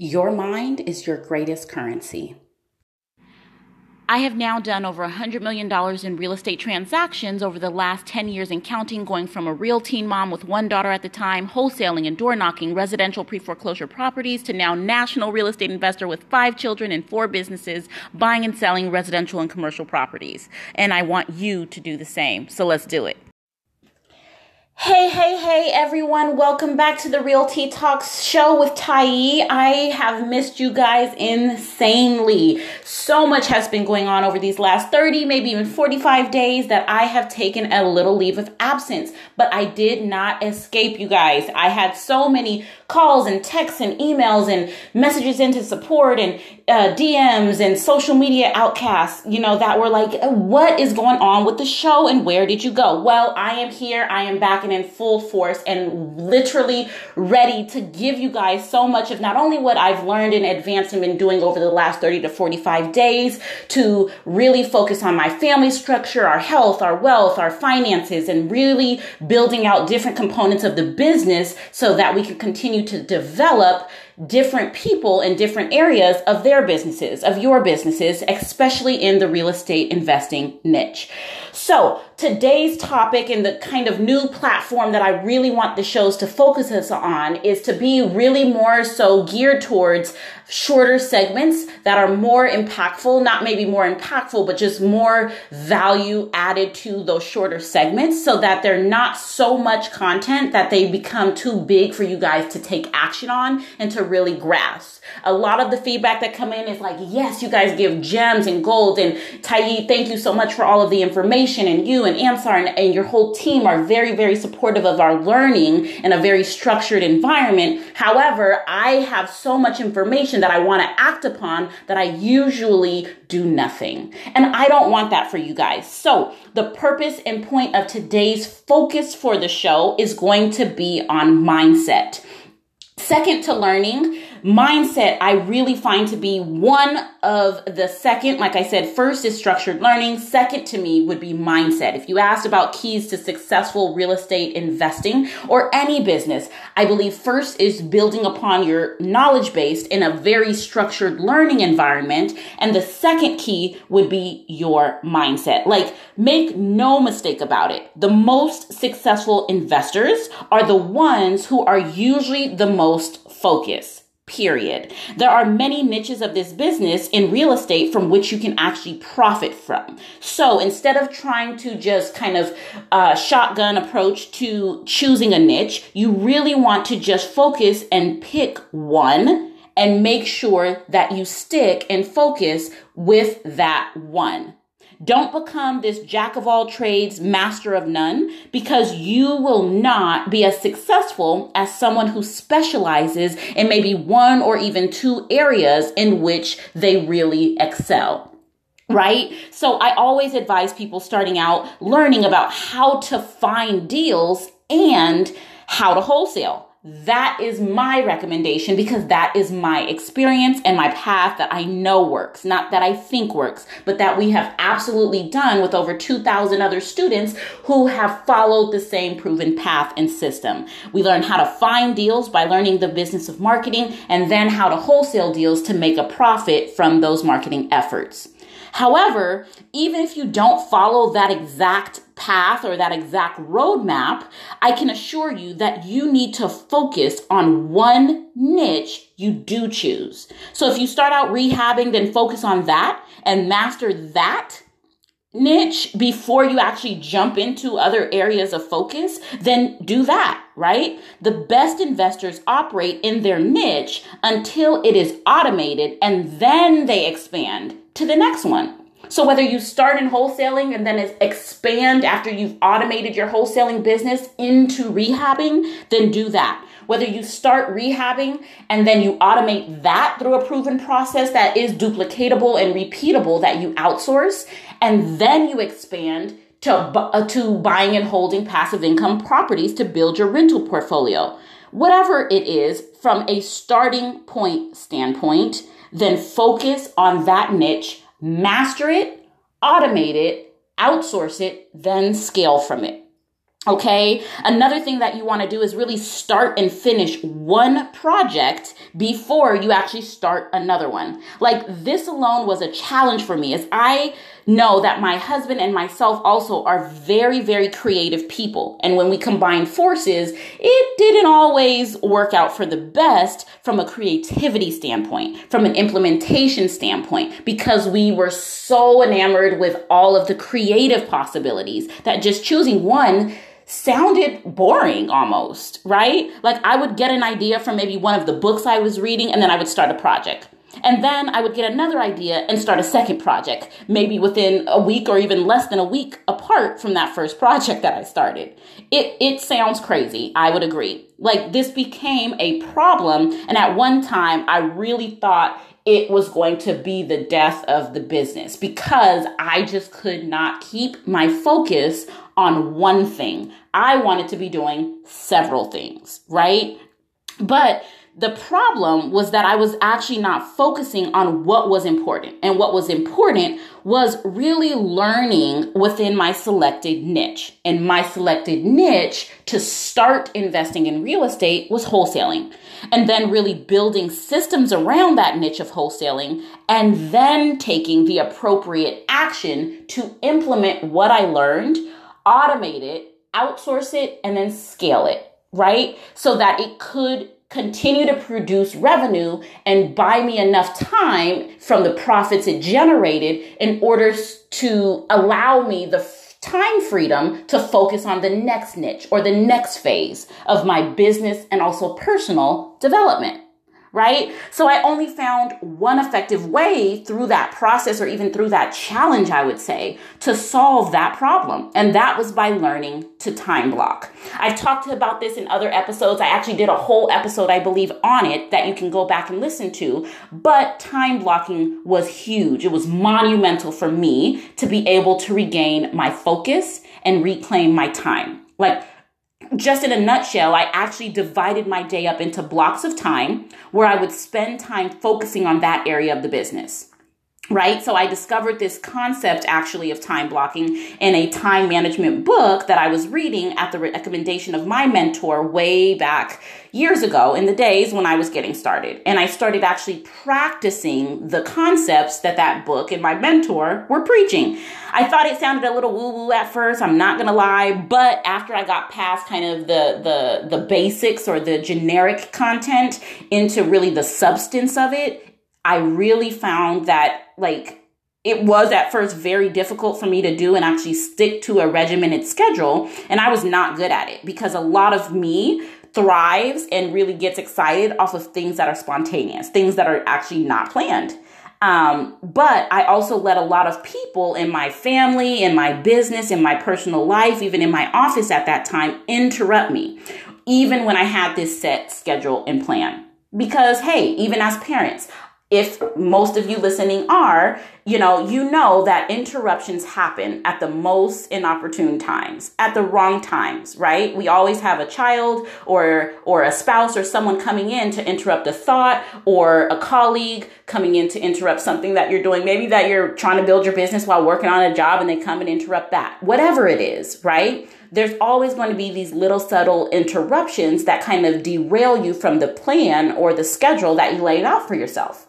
Your mind is your greatest currency. I have now done over $100 million in real estate transactions over the last 10 years and counting, going from a real teen mom with one daughter at the time, wholesaling and door knocking residential pre foreclosure properties, to now national real estate investor with five children and four businesses, buying and selling residential and commercial properties. And I want you to do the same. So let's do it. Hey, hey, hey, everyone. Welcome back to the RealTea Talks show with Tai. I have missed you guys insanely. So much has been going on over these last 30, maybe even 45 days that I have taken a little leave of absence, but I did not escape you guys. I had so many calls and texts and emails and messages into support and uh, DMs and social media outcasts, you know, that were like, what is going on with the show and where did you go? Well, I am here. I am back in full force and literally ready to give you guys so much of not only what I've learned in advance and been doing over the last 30 to 45 days to really focus on my family structure, our health, our wealth, our finances, and really building out different components of the business so that we can continue to develop different people in different areas of their businesses, of your businesses, especially in the real estate investing niche. So today's topic and the kind of new platform that I really want the shows to focus us on is to be really more so geared towards shorter segments that are more impactful, not maybe more impactful, but just more value added to those shorter segments so that they're not so much content that they become too big for you guys to take action on and to really grasp. A lot of the feedback that come in is like, yes, you guys give gems and gold and Tai, thank you so much for all of the information and you and Ansar and, and your whole team are very, very supportive of our learning in a very structured environment. However, I have so much information that I want to act upon that I usually do nothing. And I don't want that for you guys. So the purpose and point of today's focus for the show is going to be on mindset. Second to learning, mindset I really find to be one of the second, like I said, first is structured learning. Second to me would be mindset. If you asked about keys to successful real estate investing or any business, I believe first is building upon your knowledge base in a very structured learning environment. And the second key would be your mindset. Like, make no mistake about it. The most successful investors are the ones who are usually the most focused period. There are many niches of this business in real estate from which you can actually profit from. So instead of trying to just kind of uh, shotgun approach to choosing a niche, you really want to just focus and pick one and make sure that you stick and focus with that one. Don't become this jack of all trades, master of none, because you will not be as successful as someone who specializes in maybe one or even two areas in which they really excel right? So I always advise people starting out learning about how to find deals and how to wholesale. That is my recommendation because that is my experience and my path that I know works, not that I think works, but that we have absolutely done with over 2,000 other students who have followed the same proven path and system. We learn how to find deals by learning the business of marketing and then how to wholesale deals to make a profit from those marketing efforts. However, even if you don't follow that exact path or that exact roadmap, I can assure you that you need to focus on one niche you do choose. So if you start out rehabbing, then focus on that and master that niche before you actually jump into other areas of focus, then do that, right? The best investors operate in their niche until it is automated and then they expand to the next one. So whether you start in wholesaling and then expand after you've automated your wholesaling business into rehabbing, then do that. Whether you start rehabbing and then you automate that through a proven process that is duplicatable and repeatable that you outsource, and then you expand to, uh, to buying and holding passive income properties to build your rental portfolio. Whatever it is, from a starting point standpoint, then focus on that niche, master it, automate it, outsource it, then scale from it. Okay. Another thing that you want to do is really start and finish one project before you actually start another one. Like this alone was a challenge for me as I know that my husband and myself also are very, very creative people. And when we combine forces, it didn't always work out for the best from a creativity standpoint, from an implementation standpoint, because we were so enamored with all of the creative possibilities that just choosing one sounded boring almost, right? Like I would get an idea from maybe one of the books I was reading and then I would start a project. And then I would get another idea and start a second project, maybe within a week or even less than a week apart from that first project that I started. It, it sounds crazy. I would agree. Like this became a problem. And at one time, I really thought it was going to be the death of the business because I just could not keep my focus on one thing. I wanted to be doing several things, right? But the problem was that I was actually not focusing on what was important. And what was important was really learning within my selected niche. And my selected niche to start investing in real estate was wholesaling. And then really building systems around that niche of wholesaling and then taking the appropriate action to implement what I learned, automate it, outsource it, and then scale it, right? So that it could continue to produce revenue and buy me enough time from the profits it generated in order to allow me the time freedom to focus on the next niche or the next phase of my business and also personal development right? So I only found one effective way through that process or even through that challenge, I would say, to solve that problem. And that was by learning to time block. I've talked about this in other episodes. I actually did a whole episode, I believe, on it that you can go back and listen to. But time blocking was huge. It was monumental for me to be able to regain my focus and reclaim my time. Like, just in a nutshell, I actually divided my day up into blocks of time where I would spend time focusing on that area of the business right? So I discovered this concept actually of time blocking in a time management book that I was reading at the recommendation of my mentor way back years ago in the days when I was getting started. And I started actually practicing the concepts that that book and my mentor were preaching. I thought it sounded a little woo woo at first, I'm not going to lie, but after I got past kind of the the the basics or the generic content into really the substance of it, I really found that like it was at first very difficult for me to do and actually stick to a regimented schedule. And I was not good at it because a lot of me thrives and really gets excited off of things that are spontaneous, things that are actually not planned. Um, but I also let a lot of people in my family, in my business, in my personal life, even in my office at that time, interrupt me, even when I had this set schedule and plan. Because, hey, even as parents, if most of you listening are, you know, you know that interruptions happen at the most inopportune times, at the wrong times, right? We always have a child or or a spouse or someone coming in to interrupt a thought or a colleague coming in to interrupt something that you're doing. Maybe that you're trying to build your business while working on a job and they come and interrupt that. Whatever it is, right? There's always going to be these little subtle interruptions that kind of derail you from the plan or the schedule that you laid out for yourself.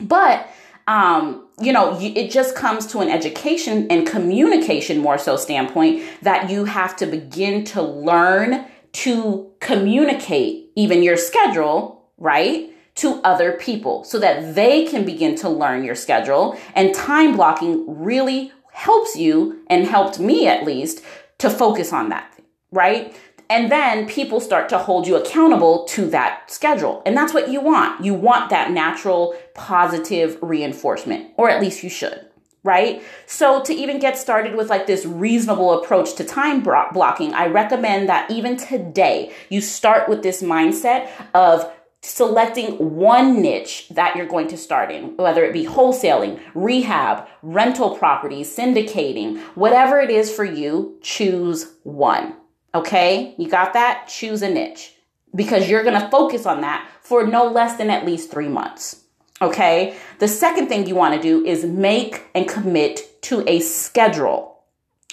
But um, you know, it just comes to an education and communication more so standpoint that you have to begin to learn to communicate even your schedule, right? To other people so that they can begin to learn your schedule. And time blocking really helps you and helped me at least to focus on that, right? And then people start to hold you accountable to that schedule. And that's what you want. You want that natural positive reinforcement, or at least you should right? So to even get started with like this reasonable approach to time blocking, I recommend that even today you start with this mindset of selecting one niche that you're going to start in, whether it be wholesaling, rehab, rental properties, syndicating, whatever it is for you, choose one. Okay, you got that? Choose a niche because you're going to focus on that for no less than at least three months. Okay, the second thing you want to do is make and commit to a schedule.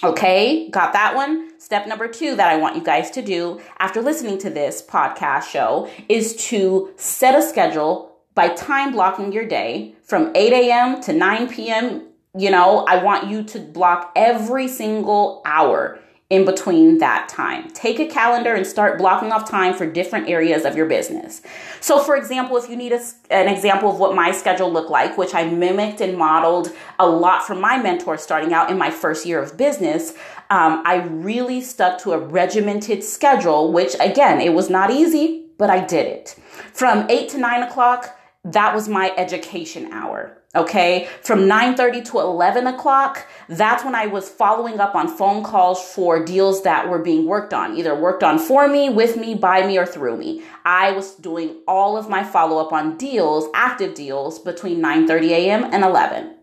Okay, got that one? Step number two that I want you guys to do after listening to this podcast show is to set a schedule by time blocking your day from 8 a.m. to 9 p.m. You know, I want you to block every single hour in between that time. Take a calendar and start blocking off time for different areas of your business. So, for example, if you need a, an example of what my schedule looked like, which I mimicked and modeled a lot from my mentor starting out in my first year of business, um, I really stuck to a regimented schedule, which again, it was not easy, but I did it. From 8 to 9 o'clock, that was my education hour. Okay. From 9:30 to 11 o'clock, that's when I was following up on phone calls for deals that were being worked on, either worked on for me, with me, by me, or through me. I was doing all of my follow up on deals, active deals, between 9:30 a.m. and 11.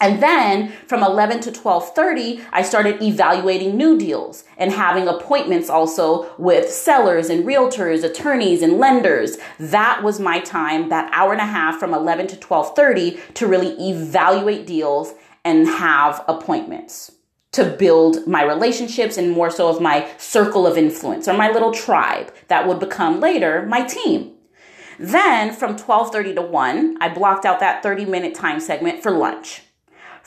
And then from 11 to 12:30, I started evaluating new deals and having appointments also with sellers and realtors, attorneys and lenders. That was my time, that hour and a half from 11 to 12:30 to really evaluate deals and have appointments to build my relationships and more so of my circle of influence or my little tribe that would become later my team. Then from 12:30 to 1, I blocked out that 30 minute time segment for lunch.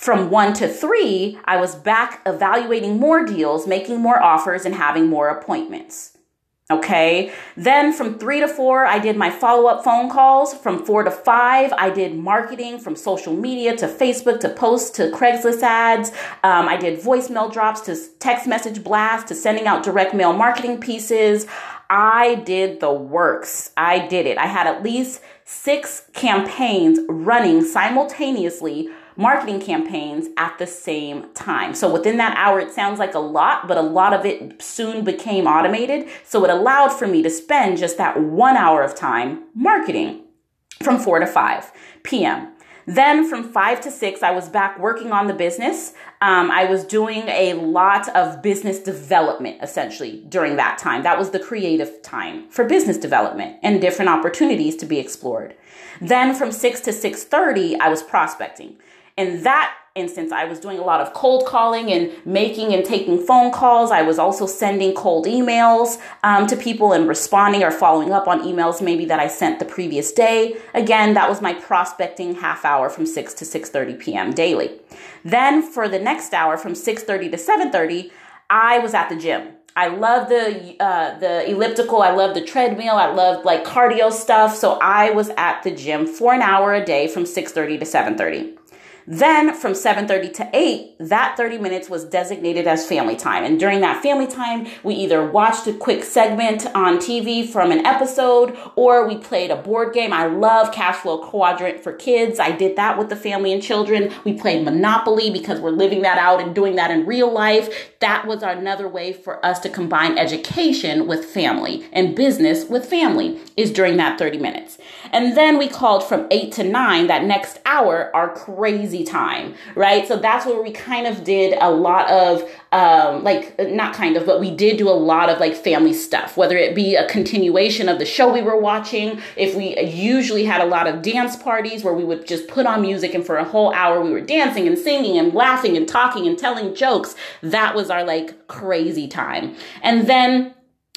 From one to three, I was back evaluating more deals, making more offers, and having more appointments. Okay. Then from three to four, I did my follow up phone calls. From four to five, I did marketing from social media to Facebook to posts to Craigslist ads. Um, I did voicemail drops to text message blasts to sending out direct mail marketing pieces. I did the works. I did it. I had at least six campaigns running simultaneously marketing campaigns at the same time. So within that hour, it sounds like a lot, but a lot of it soon became automated. So it allowed for me to spend just that one hour of time marketing from 4 to 5 p.m. Then from five to six, I was back working on the business. Um, I was doing a lot of business development essentially during that time. That was the creative time for business development and different opportunities to be explored. Then from six to six thirty, I was prospecting. In that instance, I was doing a lot of cold calling and making and taking phone calls. I was also sending cold emails um, to people and responding or following up on emails maybe that I sent the previous day. Again, that was my prospecting half hour from 6 to 6:30 p.m. daily. Then for the next hour from 6:30 to 7:30, I was at the gym. I love the uh, the elliptical. I love the treadmill. I love like cardio stuff. So I was at the gym for an hour a day from 6:30 to 7:30. Then from 7:30 to 8, that 30 minutes was designated as family time. And during that family time, we either watched a quick segment on TV from an episode or we played a board game. I love Cash Flow Quadrant for kids. I did that with the family and children. We played Monopoly because we're living that out and doing that in real life. That was another way for us to combine education with family and business with family is during that 30 minutes. And then we called from 8 to 9, that next hour, our crazy time, right? So that's where we kind of did a lot of, um, like, not kind of, but we did do a lot of like family stuff, whether it be a continuation of the show we were watching. If we usually had a lot of dance parties where we would just put on music and for a whole hour we were dancing and singing and laughing and talking and telling jokes, that was our like crazy time. And then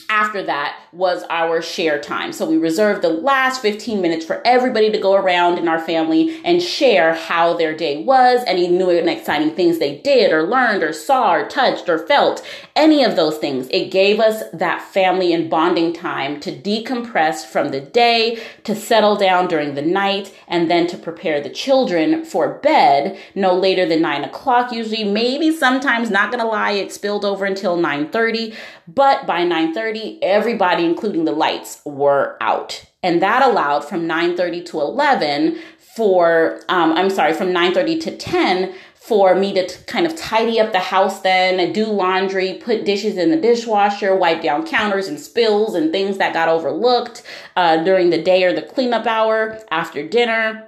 after that was our share time. So we reserved the last 15 minutes for everybody to go around in our family and share how their day was, any new and exciting things they did or learned or saw or touched or felt, any of those things. It gave us that family and bonding time to decompress from the day, to settle down during the night, and then to prepare the children for bed no later than nine o'clock. Usually, maybe sometimes, not gonna lie, it spilled over until 9:30, but by 9:30, everybody, including the lights, were out. And that allowed from 9:30 to 11 for um, I'm sorry, from 9:30 to 10 for me to t- kind of tidy up the house then, do laundry, put dishes in the dishwasher, wipe down counters and spills and things that got overlooked uh, during the day or the cleanup hour after dinner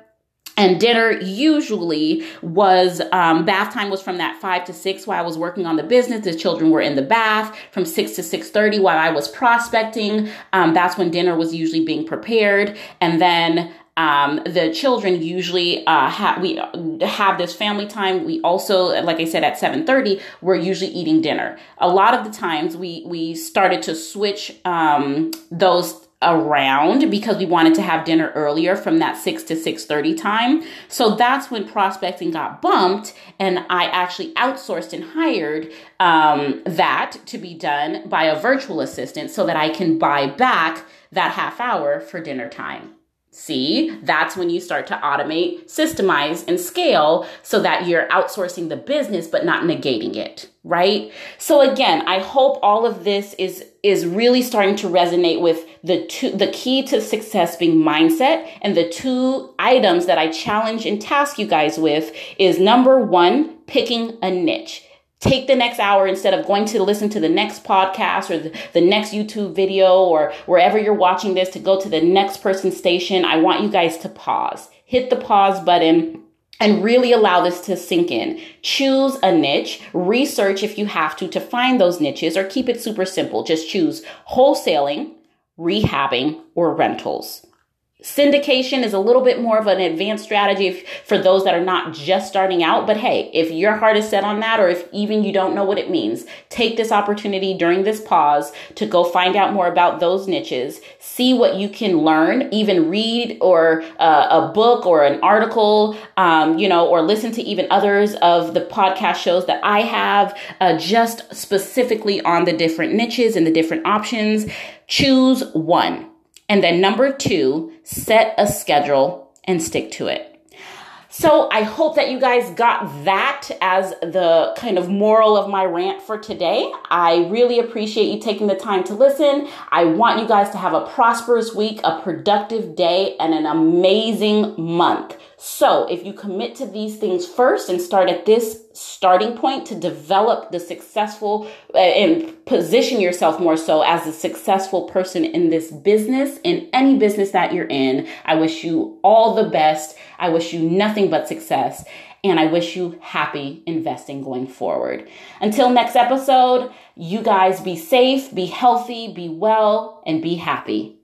and dinner usually was um, bath time was from that five to six while i was working on the business the children were in the bath from six to six thirty while i was prospecting um, that's when dinner was usually being prepared and then Um, the children usually uh, have we have this family time. We also, like I said, at seven thirty, we're usually eating dinner. A lot of the times, we we started to switch um, those around because we wanted to have dinner earlier from that 6 to 6:30 time. So that's when prospecting got bumped and I actually outsourced and hired um, that to be done by a virtual assistant so that I can buy back that half hour for dinner time. See, that's when you start to automate, systemize, and scale so that you're outsourcing the business but not negating it, right? So again, I hope all of this is is really starting to resonate with the two the key to success being mindset and the two items that I challenge and task you guys with is number 1, picking a niche take the next hour instead of going to listen to the next podcast or the, next YouTube video or wherever you're watching this to go to the next person's station. I want you guys to pause, hit the pause button. And really allow this to sink in. Choose a niche, research if you have to to find those niches, or keep it super simple. Just choose wholesaling, rehabbing, or rentals. Syndication is a little bit more of an advanced strategy if, for those that are not just starting out. But hey, if your heart is set on that, or if even you don't know what it means, take this opportunity during this pause to go find out more about those niches, see what you can learn, even read or uh, a book or an article, um, you know, or listen to even others of the podcast shows that I have, uh, just specifically on the different niches and the different options. Choose one and then number two, set a schedule and stick to it. So I hope that you guys got that as the kind of moral of my rant for today. I really appreciate you taking the time to listen. I want you guys to have a prosperous week, a productive day, and an amazing month. So if you commit to these things first and start at this starting point to develop the successful uh, and position yourself more so as a successful person in this business, in any business that you're in, I wish you all the best. I wish you nothing but success. And I wish you happy investing going forward. Until next episode, you guys be safe, be healthy, be well, and be happy.